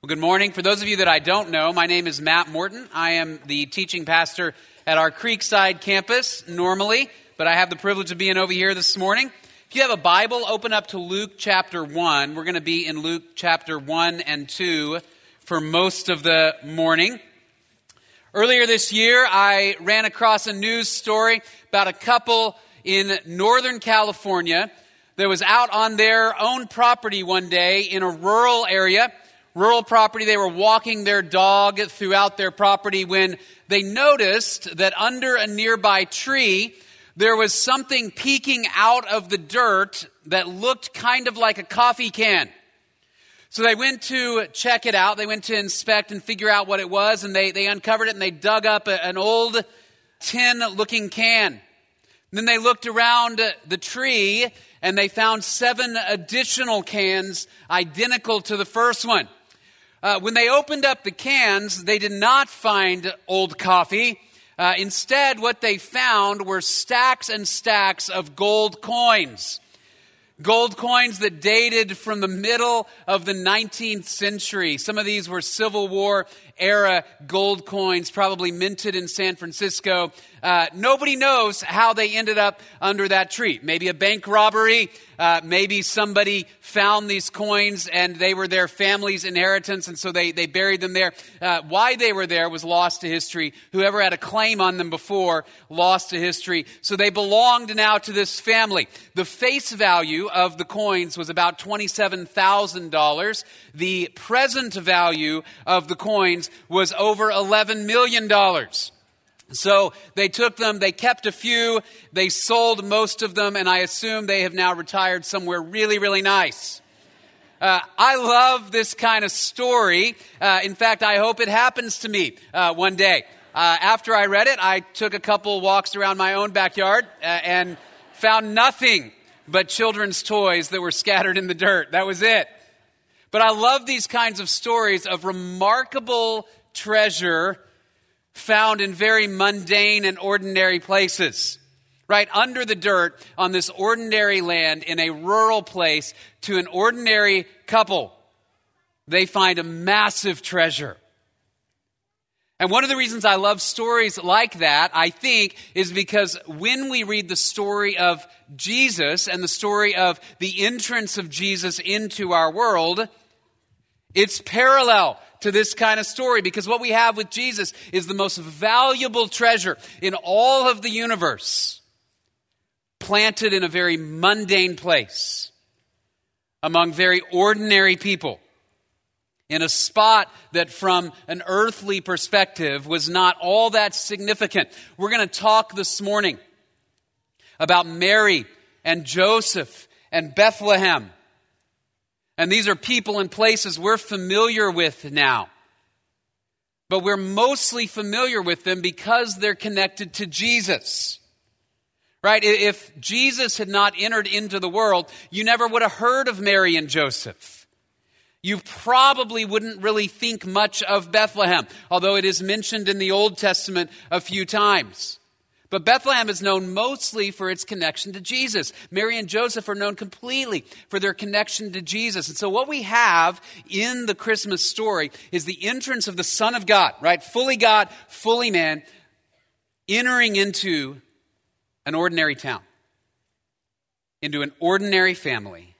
Well, good morning. For those of you that I don't know, my name is Matt Morton. I am the teaching pastor at our Creekside campus normally, but I have the privilege of being over here this morning. If you have a Bible, open up to Luke chapter 1. We're going to be in Luke chapter 1 and 2 for most of the morning. Earlier this year, I ran across a news story about a couple in Northern California that was out on their own property one day in a rural area rural property. They were walking their dog throughout their property when they noticed that under a nearby tree, there was something peeking out of the dirt that looked kind of like a coffee can. So they went to check it out. They went to inspect and figure out what it was, and they, they uncovered it and they dug up a, an old tin looking can. And then they looked around the tree and they found seven additional cans identical to the first one. Uh, when they opened up the cans, they did not find old coffee. Uh, instead, what they found were stacks and stacks of gold coins. Gold coins that dated from the middle of the 19th century. Some of these were Civil War era gold coins, probably minted in San Francisco. Uh, nobody knows how they ended up under that tree. Maybe a bank robbery. Uh, maybe somebody found these coins and they were their family's inheritance, and so they, they buried them there. Uh, why they were there was lost to history. Whoever had a claim on them before lost to history. So they belonged now to this family. The face value of the coins was about $27,000. The present value of the coins was over $11 million. So they took them, they kept a few, they sold most of them, and I assume they have now retired somewhere really, really nice. Uh, I love this kind of story. Uh, in fact, I hope it happens to me uh, one day. Uh, after I read it, I took a couple walks around my own backyard uh, and found nothing but children's toys that were scattered in the dirt. That was it. But I love these kinds of stories of remarkable treasure found in very mundane and ordinary places. Right under the dirt on this ordinary land in a rural place to an ordinary couple, they find a massive treasure. And one of the reasons I love stories like that, I think, is because when we read the story of Jesus and the story of the entrance of Jesus into our world, it's parallel to this kind of story because what we have with Jesus is the most valuable treasure in all of the universe, planted in a very mundane place among very ordinary people. In a spot that, from an earthly perspective, was not all that significant. We're going to talk this morning about Mary and Joseph and Bethlehem and these are people and places we're familiar with now. But we're mostly familiar with them because they're connected to Jesus. Right? If Jesus had not entered into the world, you never would have heard of Mary and Joseph. You probably wouldn't really think much of Bethlehem, although it is mentioned in the Old Testament a few times. But Bethlehem is known mostly for its connection to Jesus. Mary and Joseph are known completely for their connection to Jesus. And so, what we have in the Christmas story is the entrance of the Son of God, right? Fully God, fully man, entering into an ordinary town, into an ordinary family,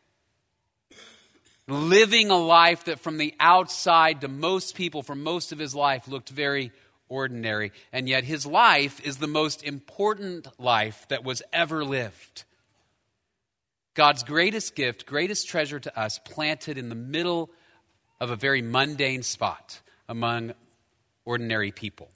living a life that from the outside to most people for most of his life looked very ordinary, and yet his life is the most important life that was ever lived. God's greatest gift, greatest treasure to us, planted in the middle of a very mundane spot among ordinary people.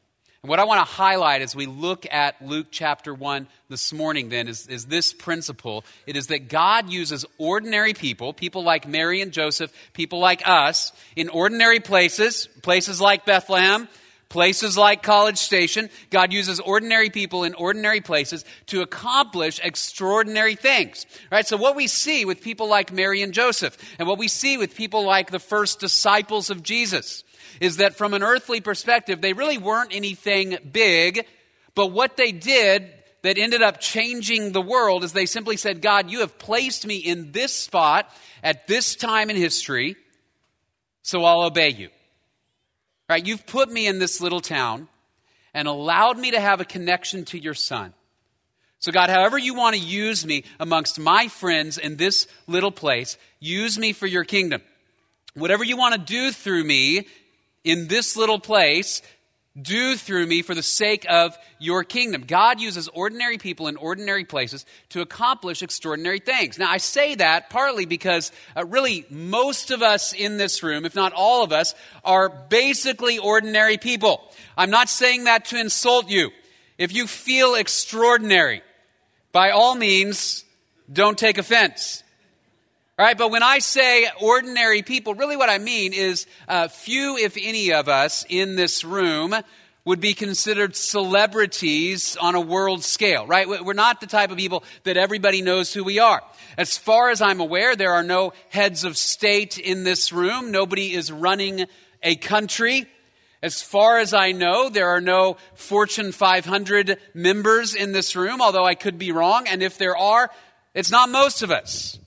And what I want to highlight as we look at Luke chapter 1 this morning, then, is, is this principle. It is that God uses ordinary people, people like Mary and Joseph, people like us, in ordinary places, places like Bethlehem, Places like College Station, God uses ordinary people in ordinary places to accomplish extraordinary things. Right? So what we see with people like Mary and Joseph and what we see with people like the first disciples of Jesus is that from an earthly perspective, they really weren't anything big, but what they did that ended up changing the world is they simply said, God, you have placed me in this spot at this time in history so I'll obey you. Right? You've put me in this little town and allowed me to have a connection to your son. So, God, however you want to use me amongst my friends in this little place, use me for your kingdom. Whatever you want to do through me in this little place, do through me for the sake of your kingdom. God uses ordinary people in ordinary places to accomplish extraordinary things. Now, I say that partly because uh, really most of us in this room, if not all of us, are basically ordinary people. I'm not saying that to insult you. If you feel extraordinary, by all means, don't take offense. Right, but when I say ordinary people, really what I mean is uh, few, if any, of us in this room would be considered celebrities on a world scale, right? We're not the type of people that everybody knows who we are. As far as I'm aware, there are no heads of state in this room. Nobody is running a country. As far as I know, there are no Fortune 500 members in this room, although I could be wrong. And if there are, it's not most of us.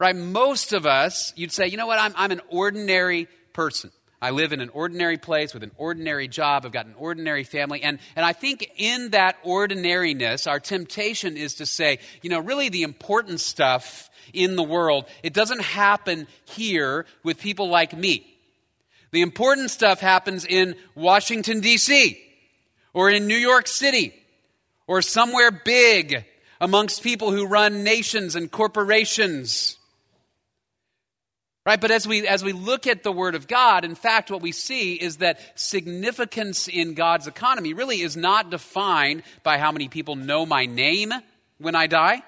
Right? Most of us, you'd say, you know what? I'm, I'm an ordinary person. I live in an ordinary place with an ordinary job. I've got an ordinary family. And, and I think in that ordinariness, our temptation is to say, you know, really the important stuff in the world, it doesn't happen here with people like me. The important stuff happens in Washington, D.C., or in New York City, or somewhere big amongst people who run nations and corporations. Right? But as we, as we look at the Word of God, in fact, what we see is that significance in God's economy really is not defined by how many people know my name when I die.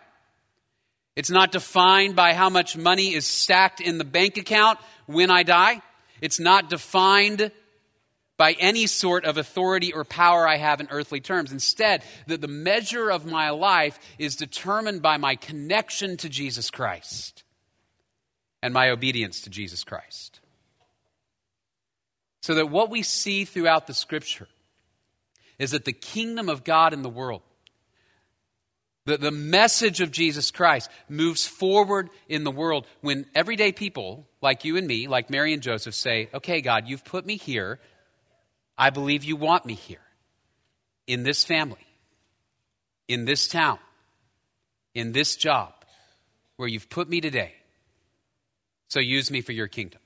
It's not defined by how much money is stacked in the bank account when I die. It's not defined by any sort of authority or power I have in earthly terms. Instead, that the measure of my life is determined by my connection to Jesus Christ and my obedience to Jesus Christ. So that what we see throughout the scripture is that the kingdom of God in the world the, the message of Jesus Christ moves forward in the world when everyday people like you and me, like Mary and Joseph, say, Okay, God, you've put me here. I believe you want me here. In this family, in this town, in this job, where you've put me today. So use me for your kingdom.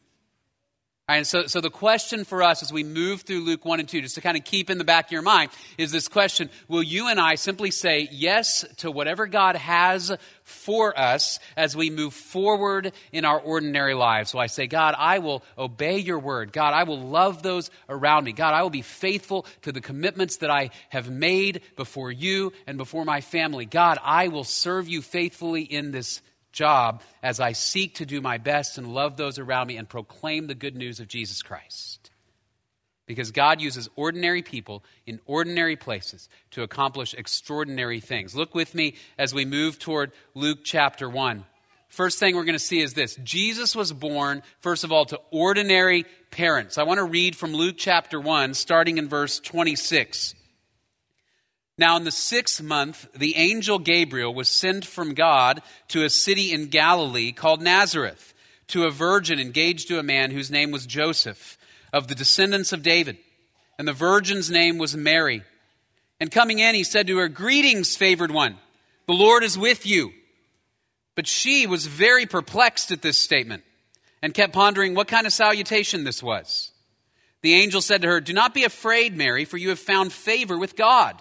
And so, so the question for us as we move through Luke 1 and 2, just to kind of keep in the back of your mind, is this question Will you and I simply say yes to whatever God has for us as we move forward in our ordinary lives? So I say, God, I will obey your word. God, I will love those around me. God, I will be faithful to the commitments that I have made before you and before my family. God, I will serve you faithfully in this job as I seek to do my best and love those around me and proclaim the good news of Jesus Christ. Because God uses ordinary people in ordinary places to accomplish extraordinary things. Look with me as we move toward Luke chapter 1. First thing we're going to see is this Jesus was born, first of all, to ordinary parents. I want to read from Luke chapter 1, starting in verse 26. Now, in the sixth month, the angel Gabriel was sent from God to a city in Galilee called Nazareth, to a virgin engaged to a man whose name was Joseph, of the descendants of David. And the virgin's name was Mary. And coming in, he said to her, Greetings, favored one, the Lord is with you. But she was very perplexed at this statement and kept pondering what kind of salutation this was. The angel said to her, Do not be afraid, Mary, for you have found favor with God.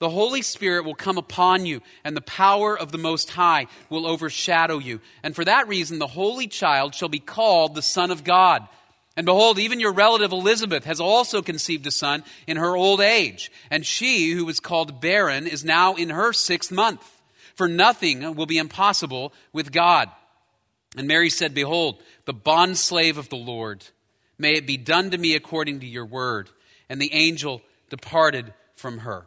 the Holy Spirit will come upon you, and the power of the Most High will overshadow you. And for that reason, the Holy Child shall be called the Son of God. And behold, even your relative Elizabeth has also conceived a son in her old age. And she, who was called barren, is now in her sixth month. For nothing will be impossible with God. And Mary said, Behold, the bondslave of the Lord, may it be done to me according to your word. And the angel departed from her.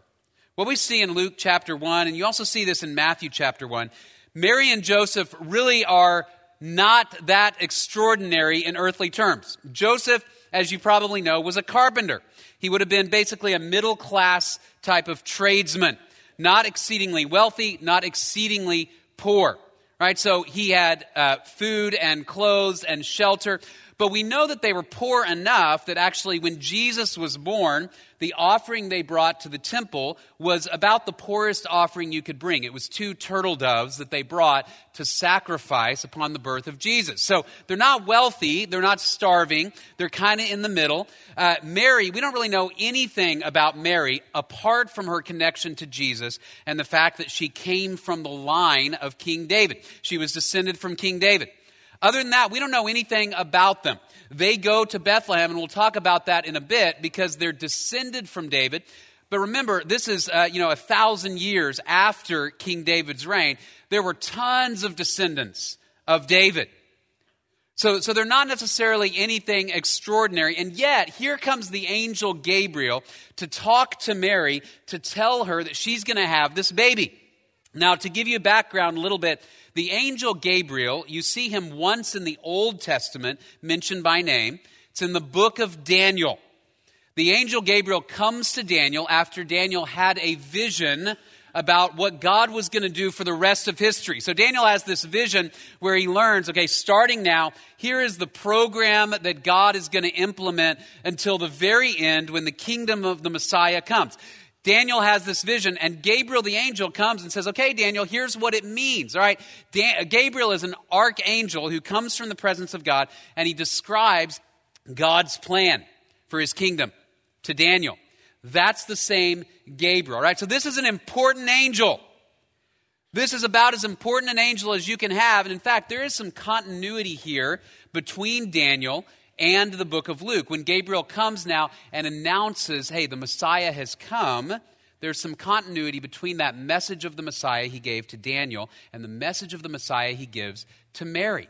What we see in Luke chapter 1, and you also see this in Matthew chapter 1, Mary and Joseph really are not that extraordinary in earthly terms. Joseph, as you probably know, was a carpenter. He would have been basically a middle class type of tradesman, not exceedingly wealthy, not exceedingly poor. Right? So he had uh, food and clothes and shelter. But we know that they were poor enough that actually, when Jesus was born, the offering they brought to the temple was about the poorest offering you could bring. It was two turtle doves that they brought to sacrifice upon the birth of Jesus. So they're not wealthy, they're not starving, they're kind of in the middle. Uh, Mary, we don't really know anything about Mary apart from her connection to Jesus and the fact that she came from the line of King David. She was descended from King David. Other than that, we don't know anything about them. They go to Bethlehem, and we'll talk about that in a bit because they're descended from David. But remember, this is, uh, you know, a thousand years after King David's reign. There were tons of descendants of David. So, so they're not necessarily anything extraordinary. And yet, here comes the angel Gabriel to talk to Mary to tell her that she's going to have this baby. Now, to give you background a little bit, the angel Gabriel, you see him once in the Old Testament mentioned by name. It's in the book of Daniel. The angel Gabriel comes to Daniel after Daniel had a vision about what God was going to do for the rest of history. So Daniel has this vision where he learns, okay, starting now, here is the program that God is going to implement until the very end when the kingdom of the Messiah comes. Daniel has this vision, and Gabriel the angel comes and says, Okay, Daniel, here's what it means. All right, Dan- Gabriel is an archangel who comes from the presence of God, and he describes God's plan for his kingdom to Daniel. That's the same Gabriel, right? So this is an important angel. This is about as important an angel as you can have. And in fact, there is some continuity here between Daniel and the book of Luke. When Gabriel comes now and announces, hey, the Messiah has come, there's some continuity between that message of the Messiah he gave to Daniel and the message of the Messiah he gives to Mary.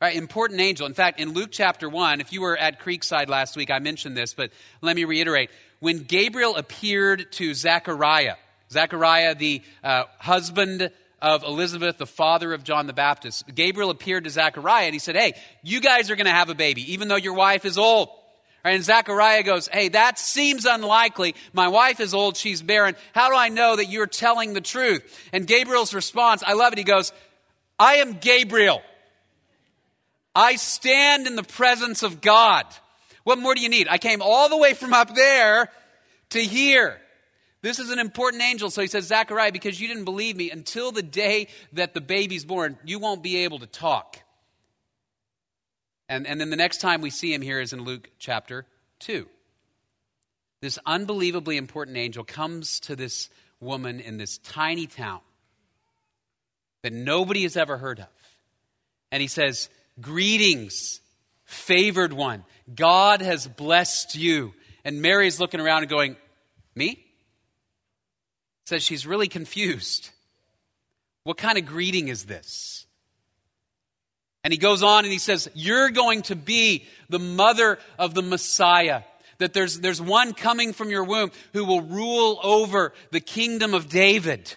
Right, important angel. In fact, in Luke chapter 1, if you were at Creekside last week, I mentioned this, but let me reiterate. When Gabriel appeared to Zechariah, Zechariah, the uh, husband of Elizabeth, the father of John the Baptist, Gabriel appeared to Zechariah and he said, Hey, you guys are going to have a baby, even though your wife is old. Right, and Zechariah goes, Hey, that seems unlikely. My wife is old, she's barren. How do I know that you're telling the truth? And Gabriel's response, I love it. He goes, I am Gabriel. I stand in the presence of God. What more do you need? I came all the way from up there to here. This is an important angel. So he says, Zechariah, because you didn't believe me until the day that the baby's born, you won't be able to talk. And, and then the next time we see him here is in Luke chapter 2. This unbelievably important angel comes to this woman in this tiny town that nobody has ever heard of. And he says, Greetings, favored one. God has blessed you. And Mary's looking around and going, Me? Says she's really confused. What kind of greeting is this? And he goes on and he says, You're going to be the mother of the Messiah. That there's, there's one coming from your womb who will rule over the kingdom of David.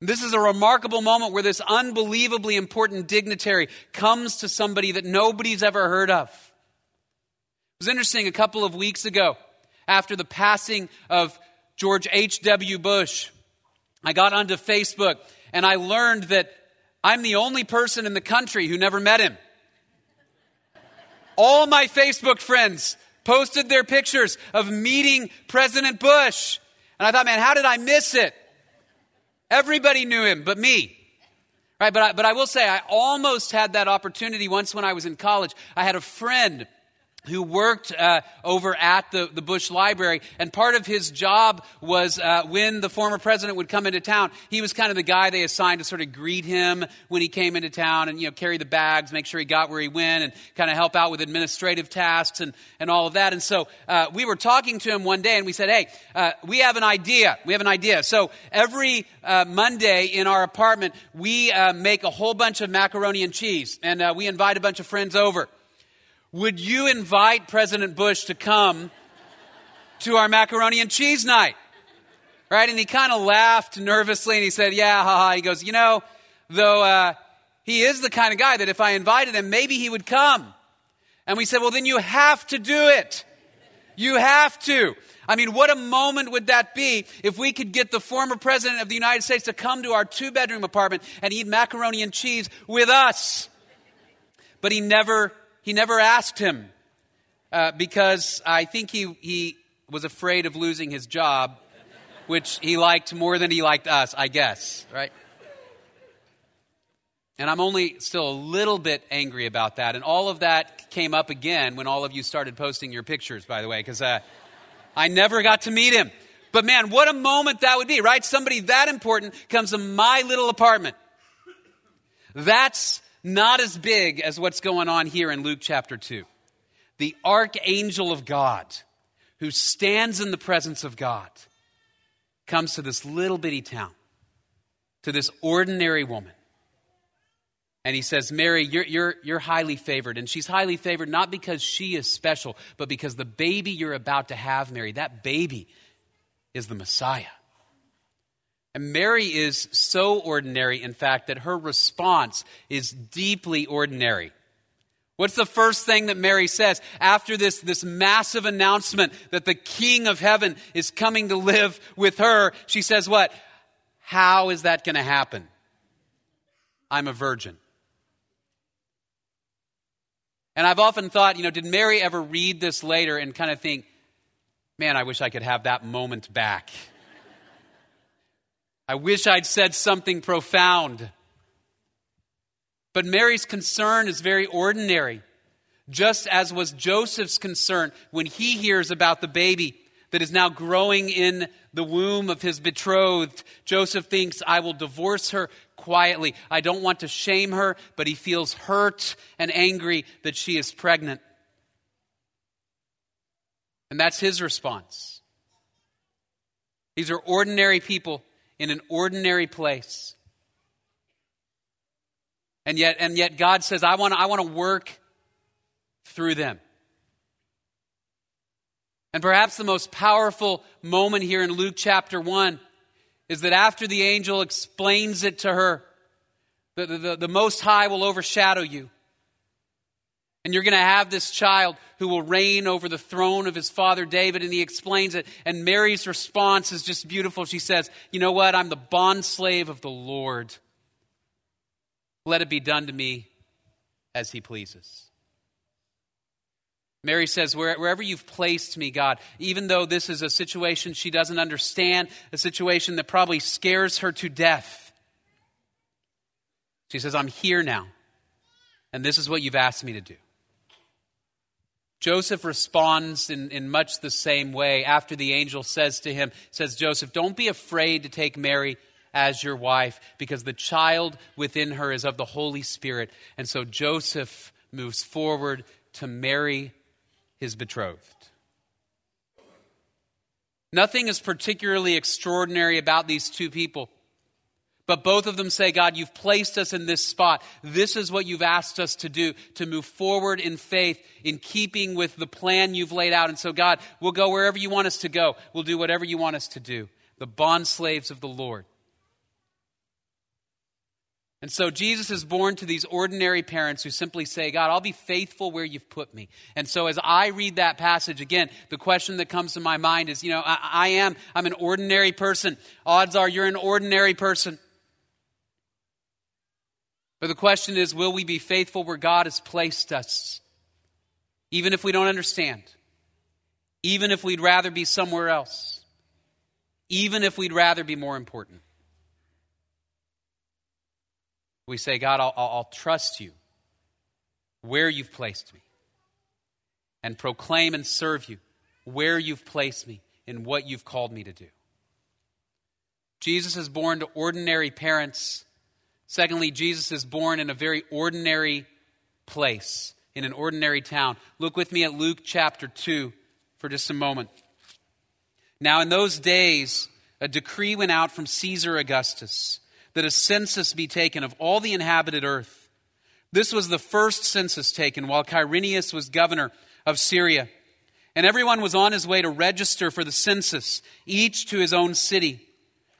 This is a remarkable moment where this unbelievably important dignitary comes to somebody that nobody's ever heard of. It was interesting a couple of weeks ago after the passing of George H.W. Bush. I got onto Facebook and I learned that I'm the only person in the country who never met him. All my Facebook friends posted their pictures of meeting President Bush. And I thought, man, how did I miss it? Everybody knew him but me. Right, but I, but I will say, I almost had that opportunity once when I was in college. I had a friend who worked uh, over at the, the Bush Library. And part of his job was uh, when the former president would come into town, he was kind of the guy they assigned to sort of greet him when he came into town and, you know, carry the bags, make sure he got where he went, and kind of help out with administrative tasks and, and all of that. And so uh, we were talking to him one day and we said, hey, uh, we have an idea. We have an idea. So every uh, Monday in our apartment, we uh, make a whole bunch of macaroni and cheese, and we invite a bunch of friends over. Would you invite President Bush to come to our macaroni and cheese night. Right? And he kind of laughed nervously and he said, Yeah, haha. He goes, You know, though uh, he is the kind of guy that if I invited him, maybe he would come. And we said, Well, then you have to do it. You have to. I mean, what a moment would that be if we could get the former president of the United States to come to our two bedroom apartment and eat macaroni and cheese with us? But he never, he never asked him uh, because I think he, he was afraid of losing his job, which he liked more than he liked us, I guess, right? And I'm only still a little bit angry about that. And all of that came up again when all of you started posting your pictures, by the way, because uh, I never got to meet him. But man, what a moment that would be, right? Somebody that important comes to my little apartment. That's not as big as what's going on here in Luke chapter 2. The archangel of God, who stands in the presence of God, comes to this little bitty town, to this ordinary woman. And he says, Mary, you're, you're, you're highly favored. And she's highly favored not because she is special, but because the baby you're about to have, Mary, that baby is the Messiah. And Mary is so ordinary, in fact, that her response is deeply ordinary. What's the first thing that Mary says after this, this massive announcement that the King of Heaven is coming to live with her? She says, What? How is that going to happen? I'm a virgin. And I've often thought, you know, did Mary ever read this later and kind of think, man, I wish I could have that moment back? I wish I'd said something profound. But Mary's concern is very ordinary, just as was Joseph's concern when he hears about the baby that is now growing in the womb of his betrothed. Joseph thinks, I will divorce her quietly. I don't want to shame her, but he feels hurt and angry that she is pregnant. And that's his response. These are ordinary people in an ordinary place. And yet, and yet God says, I want, I want to work through them. And perhaps the most powerful moment here in Luke chapter 1 is that after the angel explains it to her, the, the, the Most High will overshadow you. And you're going to have this child who will reign over the throne of his father David. And he explains it. And Mary's response is just beautiful. She says, You know what? I'm the bondslave of the Lord. Let it be done to me as he pleases. Mary says, Wherever you've placed me, God, even though this is a situation she doesn't understand, a situation that probably scares her to death, she says, I'm here now, and this is what you've asked me to do. Joseph responds in, in much the same way after the angel says to him, says, Joseph, don't be afraid to take Mary as your wife because the child within her is of the Holy Spirit. And so Joseph moves forward to marry his betrothed. Nothing is particularly extraordinary about these two people. But both of them say, God, you've placed us in this spot. This is what you've asked us to do, to move forward in faith, in keeping with the plan you've laid out. And so, God, we'll go wherever you want us to go. We'll do whatever you want us to do. The bond slaves of the Lord. And so Jesus is born to these ordinary parents who simply say, God, I'll be faithful where you've put me. And so as I read that passage, again, the question that comes to my mind is, you know, I, I am, I'm an ordinary person. Odds are you're an ordinary person. But the question is will we be faithful where God has placed us? Even if we don't understand, even if we'd rather be somewhere else, even if we'd rather be more important. We say, God, I'll, I'll, trust you where you've placed me and proclaim and serve you where you've placed me in what you've called me to do. Jesus is born to ordinary parents Secondly, Jesus is born in a very ordinary place, in an ordinary town. Look with me at Luke chapter 2 for just a moment. Now, in those days, a decree went out from Caesar Augustus that a census be taken of all the inhabited earth. This was the first census taken while Quirinius was governor of Syria. And everyone was on his way to register for the census, each to his own city.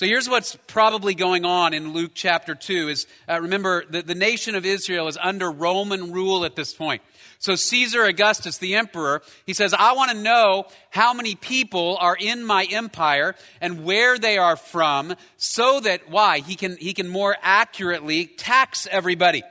So here's what's probably going on in Luke chapter 2 is uh, remember the, the nation of Israel is under Roman rule at this point. So Caesar Augustus, the emperor, he says, I want to know how many people are in my empire and where they are from so that, why? He can, he can more accurately tax everybody.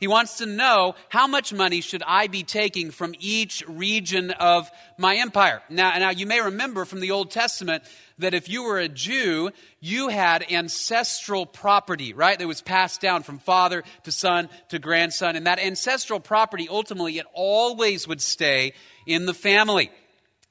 He wants to know how much money should I be taking from each region of my empire. Now, now you may remember from the Old Testament that if you were a Jew, you had ancestral property, right? That was passed down from father to son to grandson. And that ancestral property, ultimately, it always would stay in the family.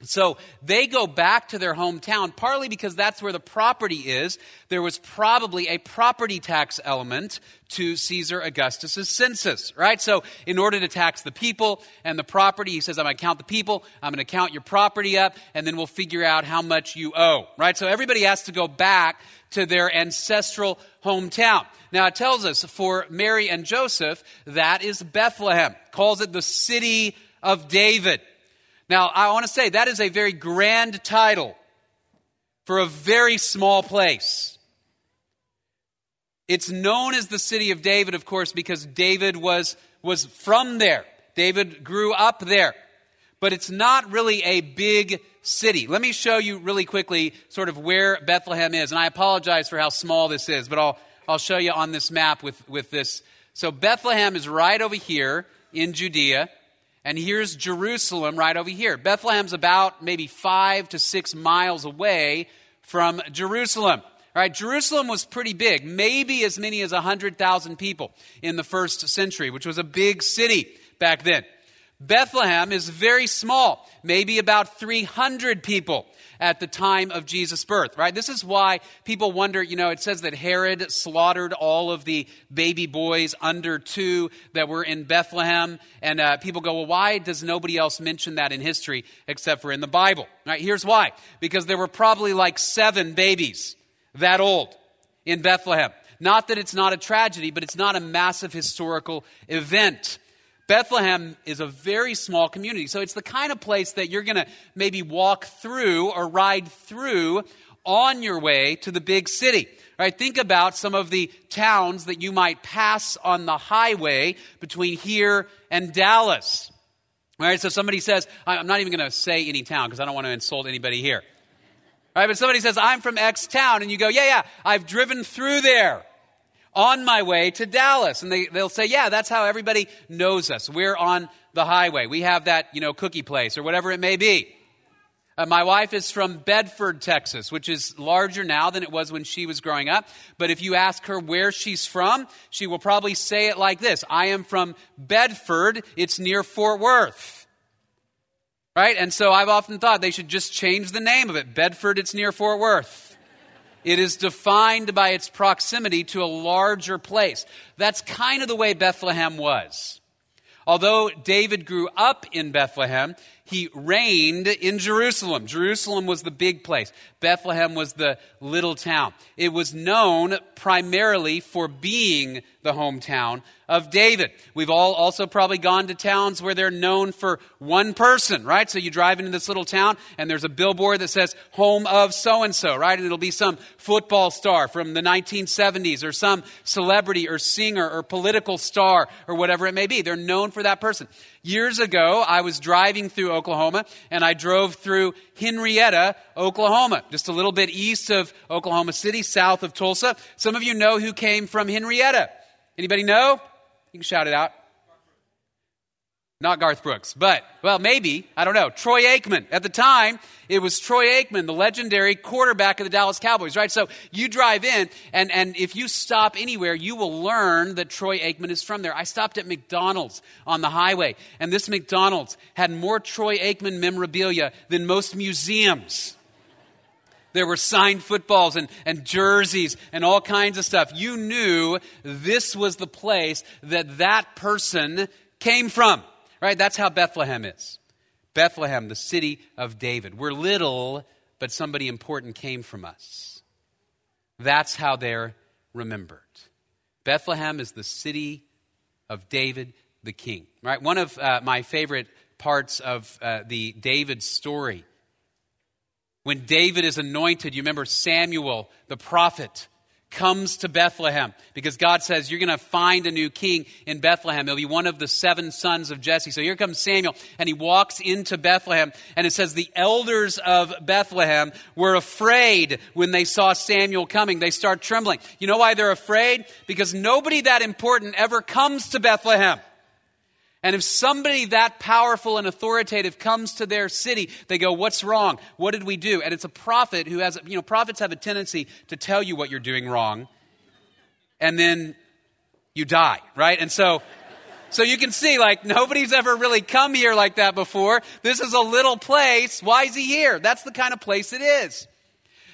So they go back to their hometown, partly because that's where the property is. There was probably a property tax element to Caesar Augustus's census, right? So in order to tax the people and the property, he says, I'm going to count the people, I'm going to count your property up, and then we'll figure out how much you owe, right? So everybody has to go back to their ancestral hometown. Now it tells us for Mary and Joseph, that is Bethlehem, calls it the city of David. Now, I want to say that is a very grand title for a very small place. It's known as the city of David, of course, because David was, was from there. David grew up there. But it's not really a big city. Let me show you really quickly sort of where Bethlehem is. And I apologize for how small this is, but I'll, I'll show you on this map with, with this. So Bethlehem is right over here in Judea. And here's Jerusalem right over here. Bethlehem's about maybe five to six miles away from Jerusalem. Right? Jerusalem was pretty big, maybe as many as 100,000 people in the first century, which was a big city back then. Bethlehem is very small, maybe about 300 people at the time of Jesus' birth, right? This is why people wonder, you know, it says that Herod slaughtered all of the baby boys under two that were in Bethlehem. And uh, people go, well, why does nobody else mention that in history except for in the Bible? Right? Here's why. Because there were probably like seven babies that old in Bethlehem. Not that it's not a tragedy, but it's not a massive historical event. Bethlehem is a very small community. So it's the kind of place that you're going to maybe walk through or ride through on your way to the big city. Right? Think about some of the towns that you might pass on the highway between here and Dallas. All right, so somebody says, I'm not even going to say any town because I don't want to insult anybody here. All right, but somebody says, I'm from X town, and you go, yeah, yeah, I've driven through there on my way to Dallas. And they, they'll say, yeah, that's how everybody knows us. We're on the highway. We have that, you know, cookie place or whatever it may be. Uh, my wife is from Bedford, Texas, which is larger now than it was when she was growing up. But if you ask her where she's from, she will probably say it like this I am from Bedford. It's near Fort Worth. Right? And so I've often thought they should just change the name of it. Bedford, it's near Fort Worth. It is defined by its proximity to a larger place. That's kind of the way Bethlehem was. Although David grew up in Bethlehem, he reigned in Jerusalem. Jerusalem was the big place. Bethlehem was the little town. It was known primarily for being the hometown of David. We've all also probably gone to towns where they're known for one person, right? So you drive into this little town and there's a billboard that says home of so and so, right? And it'll be some football star from the 1970s or some celebrity or singer or political star or whatever it may be. They're known for that person. Years ago, I was driving through Oklahoma and I drove through Henryetta, Oklahoma, just a little bit east of Oklahoma City, south of Tulsa. Some of you know who came from Henryetta. Anybody know? You can shout it out. Not Garth Brooks, but, well, maybe, I don't know. Troy Aikman. At the time, it was Troy Aikman, the legendary quarterback of the Dallas Cowboys, right? So you drive in, and, and if you stop anywhere, you will learn that Troy Aikman is from there. I stopped at McDonald's on the highway, and this McDonald's had more Troy Aikman memorabilia than most museums. There were signed footballs and, and jerseys and all kinds of stuff. You knew this was the place that that person came from. Right? That's how Bethlehem is. Bethlehem, the city of David. We're little, but somebody important came from us. That's how they're remembered. Bethlehem is the city of David the king. Right? One of uh, my favorite parts of uh, the David story. When David is anointed, you remember Samuel, the prophet, comes to Bethlehem because God says, You're going to find a new king in Bethlehem. He'll be one of the seven sons of Jesse. So here comes Samuel, and he walks into Bethlehem, and it says, The elders of Bethlehem were afraid when they saw Samuel coming. They start trembling. You know why they're afraid? Because nobody that important ever comes to Bethlehem. And if somebody that powerful and authoritative comes to their city, they go, What's wrong? What did we do? And it's a prophet who has, you know, prophets have a tendency to tell you what you're doing wrong, and then you die, right? And so. So you can see, like, nobody's ever really come here like that before. This is a little place. Why is he here? That's the kind of place it is.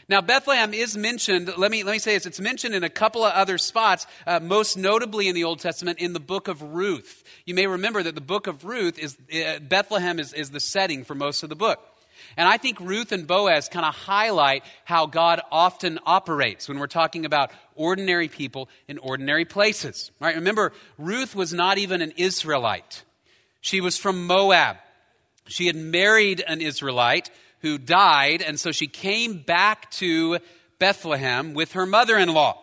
Now, Bethlehem is mentioned, let me, let me say this, it's mentioned in a couple of other spots, uh, most notably in the Old Testament in the book of Ruth. You may remember that the book of Ruth is, uh, Bethlehem is, is the setting for most of the book. And I think Ruth and Boaz kind of highlight how God often operates when we're talking about ordinary people in ordinary places. Right? Remember, Ruth was not even an Israelite. She was from Moab. She had married an Israelite who died, and so she came back to Bethlehem with her mother in law.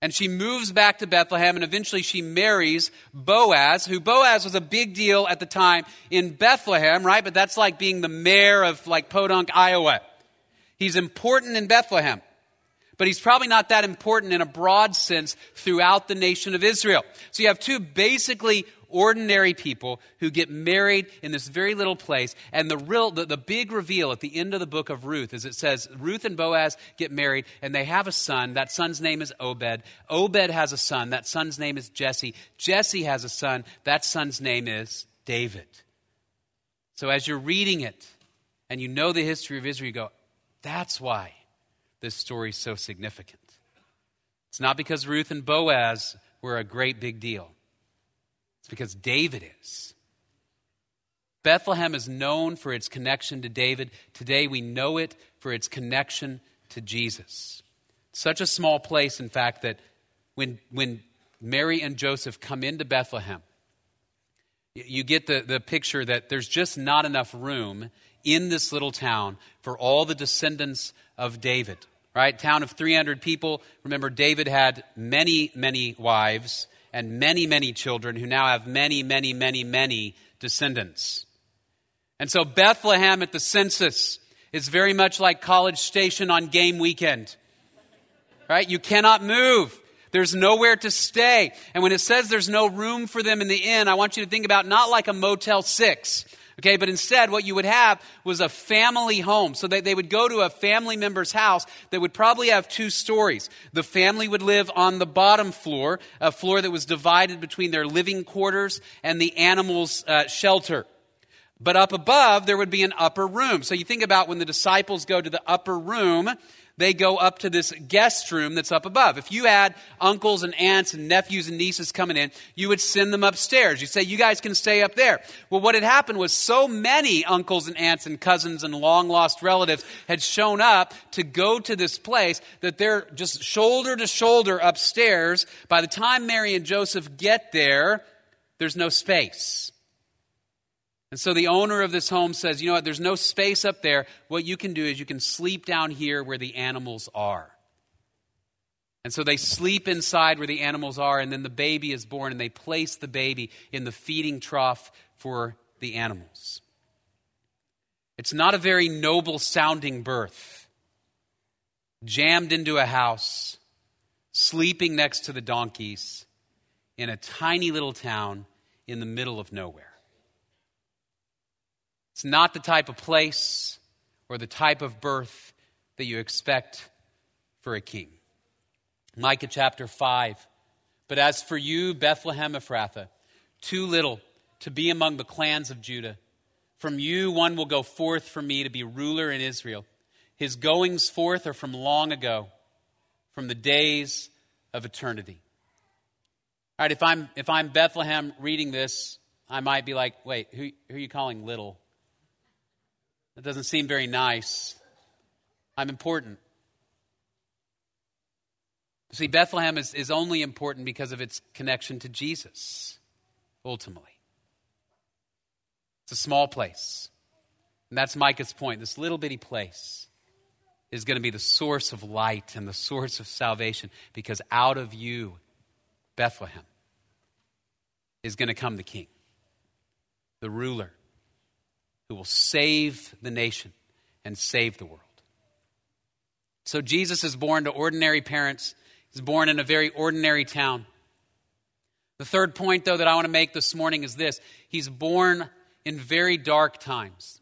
And she moves back to Bethlehem, and eventually she marries Boaz, who Boaz was a big deal at the time in Bethlehem, right? But that's like being the mayor of like Podunk, Iowa. He's important in Bethlehem, but he's probably not that important in a broad sense throughout the nation of Israel. So you have two basically ordinary people who get married in this very little place. And the real, the, the big reveal at the end of the book of Ruth is it says Ruth and Boaz get married and they have a son. That son's name is Obed. Obed has a son. That son's name is Jesse. Jesse has a son. That son's name is David. So as you're reading it and you know the history of Israel, you go, that's why this story is so significant. It's not because Ruth and Boaz were a great big deal. It's because David is. Bethlehem is known for its connection to David. Today we know it for its connection to Jesus. Such a small place, in fact, that when, when Mary and Joseph come into Bethlehem, you get the, the picture that there's just not enough room in this little town for all the descendants of David, right? Town of 300 people. Remember, David had many, many wives and many, many children who now have many, many, many, many descendants. And so Bethlehem at the census is very much like College Station on game weekend. Right? You cannot move. There's nowhere to stay. And when it says there's no room for them in the inn, I want you to think about not like a Motel 6 Okay, but instead, what you would have was a family home. So they, they would go to a family member's house that would probably have two stories. The family would live on the bottom floor, a floor that was divided between their living quarters and the animals' uh, shelter. But up above, there would be an upper room. So you think about when the disciples go to the upper room, they go up to this guest room that's up above. If you had uncles and aunts and nephews and nieces coming in, you would send them upstairs. You say, you guys can stay up there. Well, what had happened was so many uncles and aunts and cousins and long lost relatives had shown up to go to this place that they're just shoulder to shoulder upstairs. By the time Mary and Joseph get there, there's no space. And so the owner of this home says, you know what, there's no space up there. What you can do is you can sleep down here where the animals are. And so they sleep inside where the animals are, and then the baby is born, and they place the baby in the feeding trough for the animals. It's not a very noble sounding birth. Jammed into a house, sleeping next to the donkeys in a tiny little town in the middle of nowhere. It's not the type of place or the type of birth that you expect for a king. Micah chapter 5. But as for you, Bethlehem Ephrathah, too little to be among the clans of Judah. From you one will go forth for me to be ruler in Israel. His goings forth are from long ago, from the days of eternity. All right, if I'm, if I'm Bethlehem reading this, I might be like, wait, who, who are you calling little? That doesn't seem very nice. I'm important. See, Bethlehem is, is only important because of its connection to Jesus, ultimately. It's a small place. And that's Micah's point. This little bitty place is going to be the source of light and the source of salvation because out of you, Bethlehem, is going to come the king, the ruler who will save the nation and save the world. So Jesus is born to ordinary parents He's born in a very ordinary town. The third point, though, that I want to make this morning is this He's born in very dark times.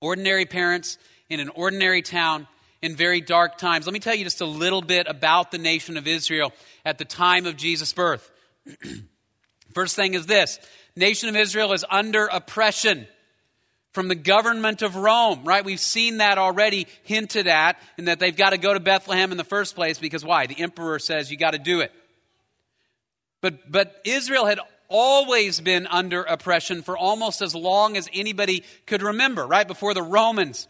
Ordinary parents in an ordinary town in very dark times. Let me tell you just a little bit about the nation of Israel at the time of Jesus' birth. First thing is this nation of Israel is under oppression from the government of Rome, right? We've seen that already hinted at, and that they've got to go to Bethlehem in the first place because why? The emperor says you got to do it. But, but Israel had always been under oppression for almost as long as anybody could remember, right? Before the Romans.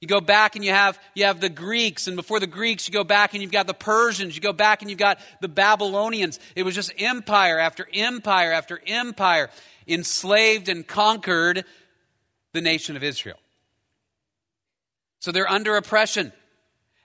You go back and you have, you have the Greeks, and before the Greeks, you go back and you've got the Persians, you go back and you've got the Babylonians. It was just empire after empire after empire, enslaved and conquered the nation of Israel. So they're under oppression.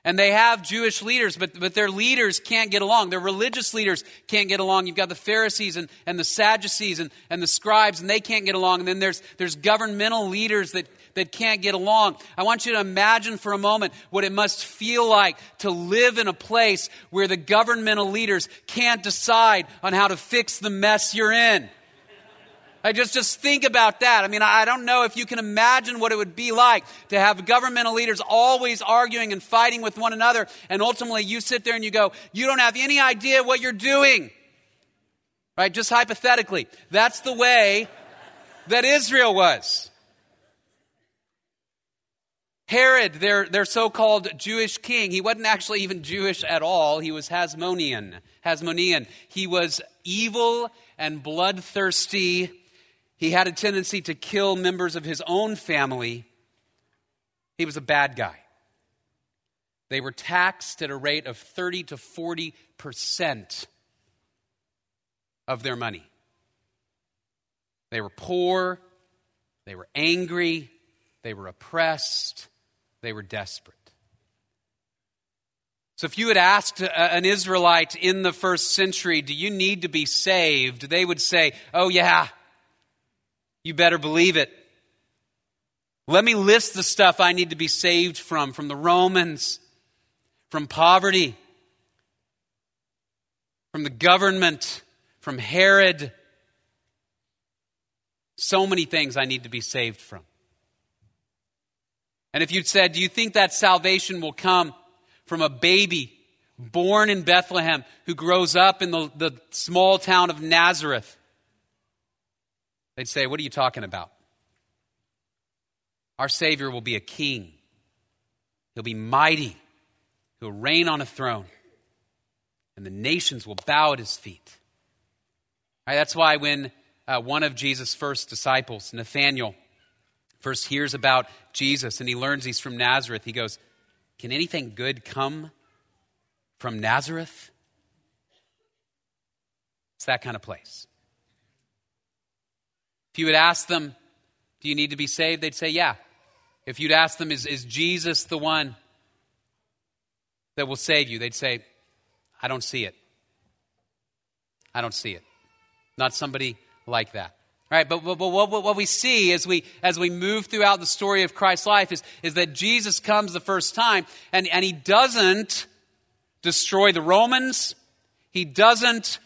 And they have Jewish leaders, but, but their leaders can't get along. Their religious leaders can't get along. You've got the Pharisees and, and the Sadducees and, and the scribes, and they can't get along. And then there's, there's governmental leaders that, that can't get along. I want you to imagine for a moment what it must feel like to live in a place where the governmental leaders can't decide on how to fix the mess you're in. I just, just think about that. I mean, I don't know if you can imagine what it would be like to have governmental leaders always arguing and fighting with one another, and ultimately you sit there and you go, you don't have any idea what you're doing. Right? Just hypothetically. That's the way that Israel was. Herod, their, their so called Jewish king, he wasn't actually even Jewish at all. He was Hasmonean. Hasmonean. He was evil and bloodthirsty he had a tendency to kill members of his own family. He was a bad guy. They were taxed at a rate of 30 to 40 percent of their money. They were poor, they were angry, they were oppressed, they were desperate. So, if you had asked uh, an Israelite in the first century, Do you need to be saved? they would say, Oh, yeah, you better believe it. Let me list the stuff I need to be saved from from the Romans, from poverty, from the government, from Herod. So many things I need to be saved from. And if you'd said, Do you think that salvation will come from a baby born in Bethlehem who grows up in the, the small town of Nazareth? They'd say, What are you talking about? Our Savior will be a king, he'll be mighty, he'll reign on a throne, and the nations will bow at his feet. Right, that's why when uh, one of Jesus' first disciples, Nathanael, first hears about Jesus and he learns he's from Nazareth, he goes, Can anything good come from Nazareth? It's that kind of place. If you would ask them, Do you need to be saved? They'd say, Yeah. If you'd ask them, Is, is Jesus the one that will save you? They'd say, I don't see it. I don't see it. Not somebody like that. Right, but, but, but what, what, we see as we, as we move throughout the story of Christ's life is, is that Jesus comes the first time and, and he doesn't destroy the Romans. He doesn't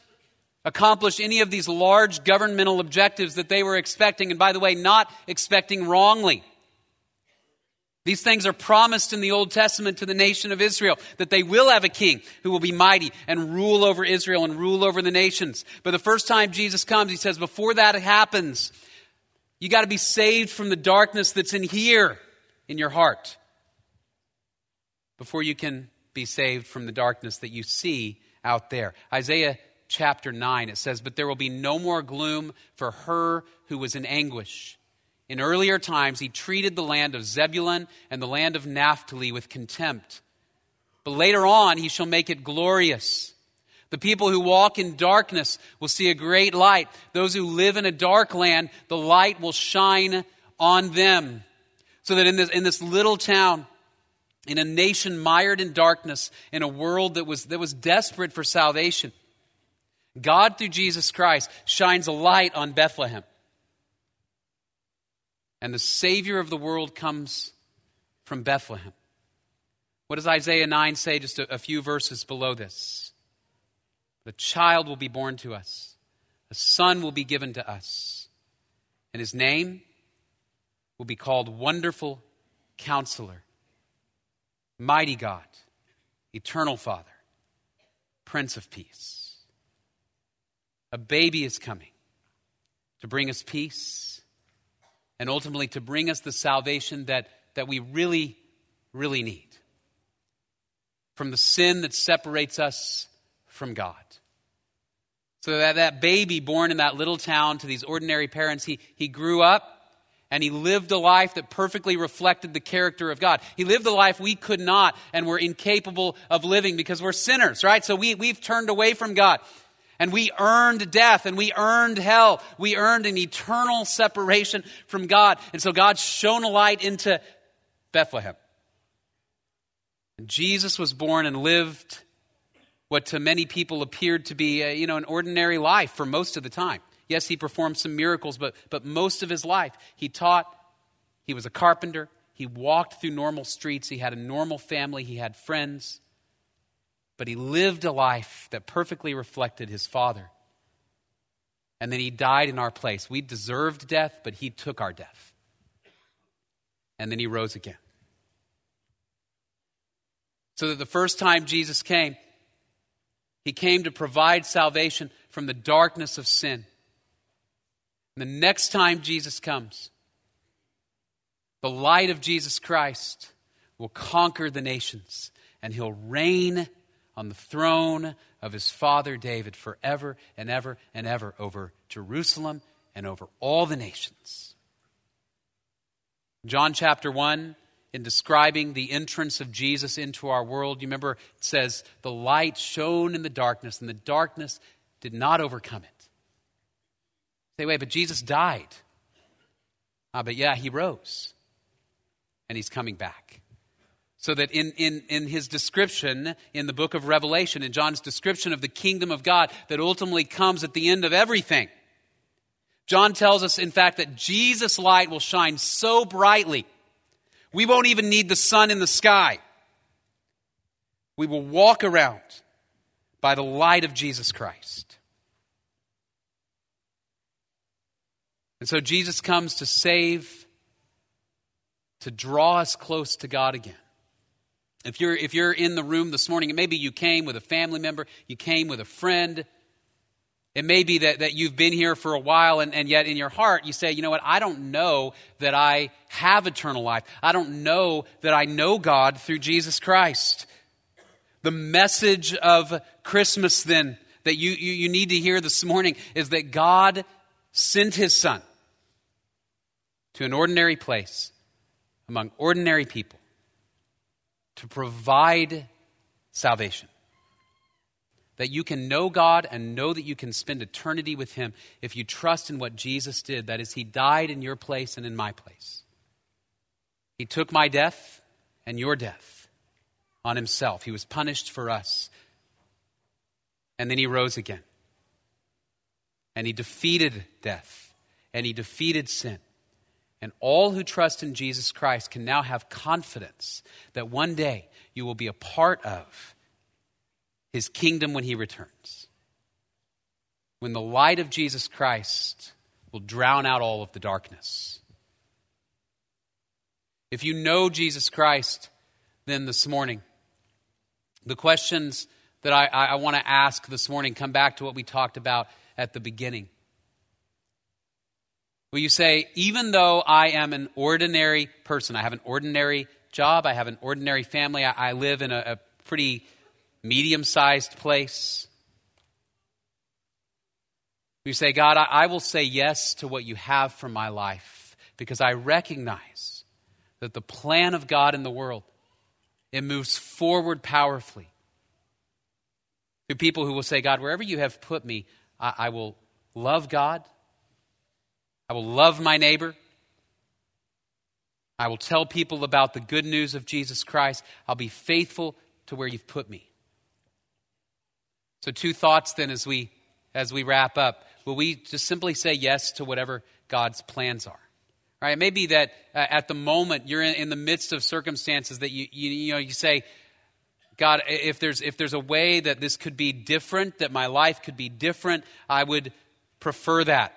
accomplish any of these large governmental objectives that they were expecting, and by the way, not expecting wrongly. These things are promised in the Old Testament to the nation of Israel that they will have a king who will be mighty and rule over Israel and rule over the nations. But the first time Jesus comes, he says, before that happens, you got to be saved from the darkness that's in here in your heart before you can be saved from the darkness that you see out there. Isaiah chapter 9, it says, But there will be no more gloom for her who was in anguish. In earlier times, he treated the land of Zebulun and the land of Naphtali with contempt. But later on, he shall make it glorious. The people who walk in darkness will see a great light. Those who live in a dark land, the light will shine on them. So that in this, in this little town, in a nation mired in darkness, in a world that was, that was desperate for salvation, God, through Jesus Christ, shines a light on Bethlehem. And the Savior of the world comes from Bethlehem. What does Isaiah 9 say just a, a few verses below this? The child will be born to us, a son will be given to us, and his name will be called Wonderful Counselor, Mighty God, Eternal Father, Prince of Peace. A baby is coming to bring us peace and ultimately to bring us the salvation that, that we really, really need from the sin that separates us from God. So that, that baby born in that little town to these ordinary parents, he, he grew up and he lived a life that perfectly reflected the character of God. He lived a life we could not and were incapable of living because we're sinners, right? So we, we've turned away from God. And we earned death and we earned hell. We earned an eternal separation from God. And so God shone a light into Bethlehem. And Jesus was born and lived what to many people appeared to be, you know, an ordinary life for most of the time. Yes, he performed some miracles, but, but most of his life, he taught, he was a carpenter, he walked through normal streets, he had a normal family, he had friends but he lived a life that perfectly reflected his Father. And then he died in our place. We deserved death, but he took our death. And then he rose again. So that the first time Jesus came, he came to provide salvation from the darkness of sin. And the next time Jesus comes, the light of Jesus Christ will conquer the nations and he'll reign on the throne of his father David forever and ever and ever over Jerusalem and over all the nations. John chapter 1, in describing the entrance of Jesus into our world, you remember it says, The light shone in the darkness, and the darkness did not overcome it. Say, wait, but Jesus died. Ah, but yeah, he rose. And he's coming back. So that in, in, in his description in the book of Revelation, in John's description of the kingdom of God that ultimately comes at the end of everything, John tells us, in fact, that Jesus' light will shine so brightly, we won't even need the sun in the sky. We will walk around by the light of Jesus Christ. And so Jesus comes to save, to draw us close to God again. If you're, if you're in the room this morning, and maybe you came with a family member, you came with a friend. It may be that, that you've been here for a while, and, and yet in your heart you say, you know what, I don't know that I have eternal life. I don't know that I know God through Jesus Christ. The message of Christmas, then, that you, you, you need to hear this morning is that God sent his Son to an ordinary place among ordinary people to provide salvation. That you can know God and know that you can spend eternity with Him if you trust in what Jesus did. That is, He died in your place and in my place. He took my death and your death on Himself. He was punished for us. And then He rose again. And He defeated death and He defeated sin. And all who trust in Jesus Christ can now have confidence that one day you will be a part of his kingdom when he returns. when the light of Jesus Christ will drown out all of the darkness. If you know Jesus Christ, then this morning, the questions that I, I, want to ask this morning come back to what we talked about at the beginning. Will you say, even though I am an ordinary person, I have an ordinary job, I have an ordinary family, I, I live in a, a pretty medium sized place? You say, God, I, I will say yes to what you have for my life because I recognize that the plan of God in the world it moves forward powerfully to people who will say, God, wherever you have put me, I, I will love God. I will love my neighbor. I will tell people about the good news of Jesus Christ. I'll be faithful to where you've put me. So, two thoughts then as we as we wrap up. Will we just simply say yes to whatever God's plans are? Right? It may be that uh, at the moment you're in, in, the midst of circumstances that you, you, you know you say, God, if there's if there's a way that this could be different, that my life could be different, I would prefer that.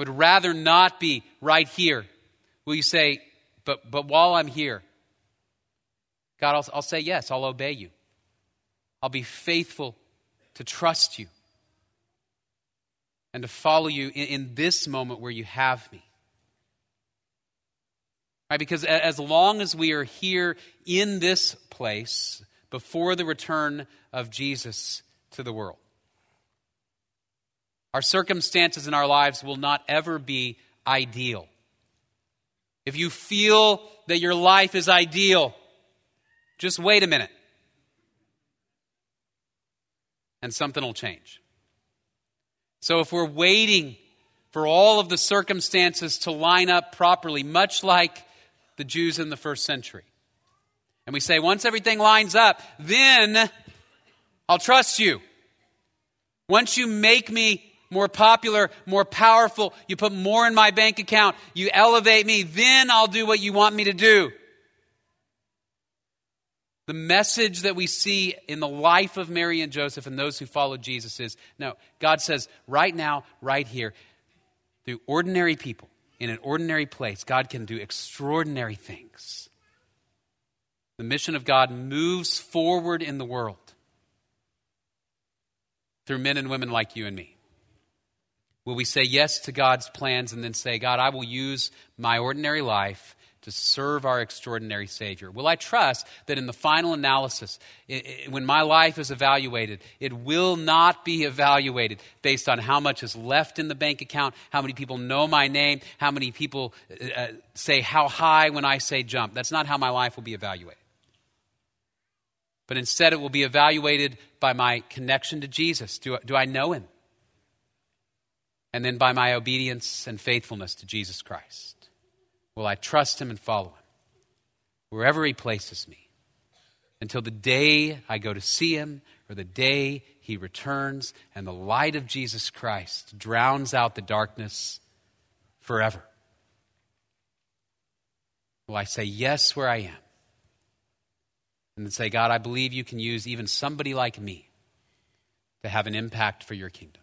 I would rather not be right here. Will you say, but but while I'm here, God, I'll, I'll say yes, I'll obey you. I'll be faithful to trust you and to follow you in, in this moment where you have me. Right? Because as long as we are here in this place before the return of Jesus to the world, our circumstances in our lives will not ever be ideal. If you feel that your life is ideal, just wait a minute. And something will change. So if we're waiting for all of the circumstances to line up properly, much like the Jews in the first century, and we say, once everything lines up, then I'll trust you. Once you make me more popular, more powerful, you put more in my bank account, you elevate me, then I'll do what you want me to do. The message that we see in the life of Mary and Joseph and those who follow Jesus is no, God says, right now, right here, through ordinary people, in an ordinary place, God can do extraordinary things. The mission of God moves forward in the world through men and women like you and me. Will we say yes to God's plans and then say, God, I will use my ordinary life to serve our extraordinary Savior? Will I trust that in the final analysis, it, it, when my life is evaluated, it will not be evaluated based on how much is left in the bank account, how many people know my name, how many people uh, uh say how high when I say jump? That's not how my life will be evaluated. But instead, it will be evaluated by my connection to Jesus. Do, do I know Him? And then by my obedience and faithfulness to Jesus Christ. Will I trust him and follow him wherever he places me until the day I go to see him or the day he returns and the light of Jesus Christ drowns out the darkness forever? Will I say yes where I am? And then say, God, I believe you can use even somebody like me to have an impact for your kingdom.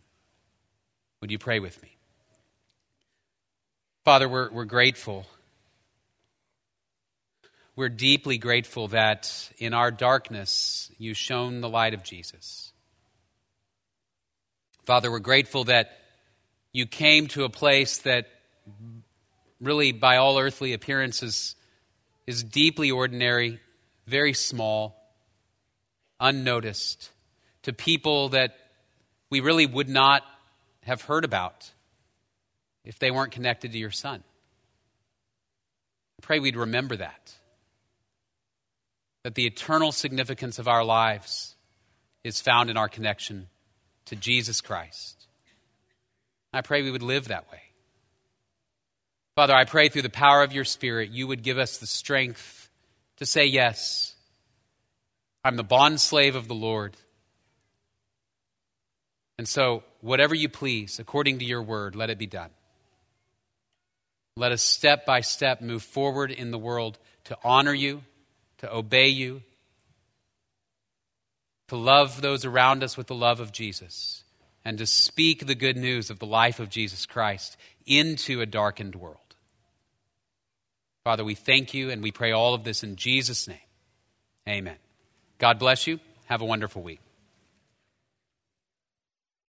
Would you pray with me? Father, we're, we're grateful we're deeply grateful that in our darkness you shone the light of Jesus. Father, we're grateful that you came to a place that really, by all earthly appearances, is deeply ordinary, very small, unnoticed, to people that we really would not have heard about if they weren't connected to your Son. I pray we'd remember that that the eternal significance of our lives is found in our connection to Jesus Christ. I pray we would live that way. Father, I pray through the power of your Spirit, you would give us the strength to say yes. I'm the bond slave of the Lord. And so, whatever you please, according to your word, let it be done. Let us step by step move forward in the world to honor you to obey you, to love those around us with the love of Jesus, and to speak the good news of the life of Jesus Christ into a darkened world. Father, we thank you and we pray all of this in Jesus' name. Amen. God bless you. Have a wonderful week.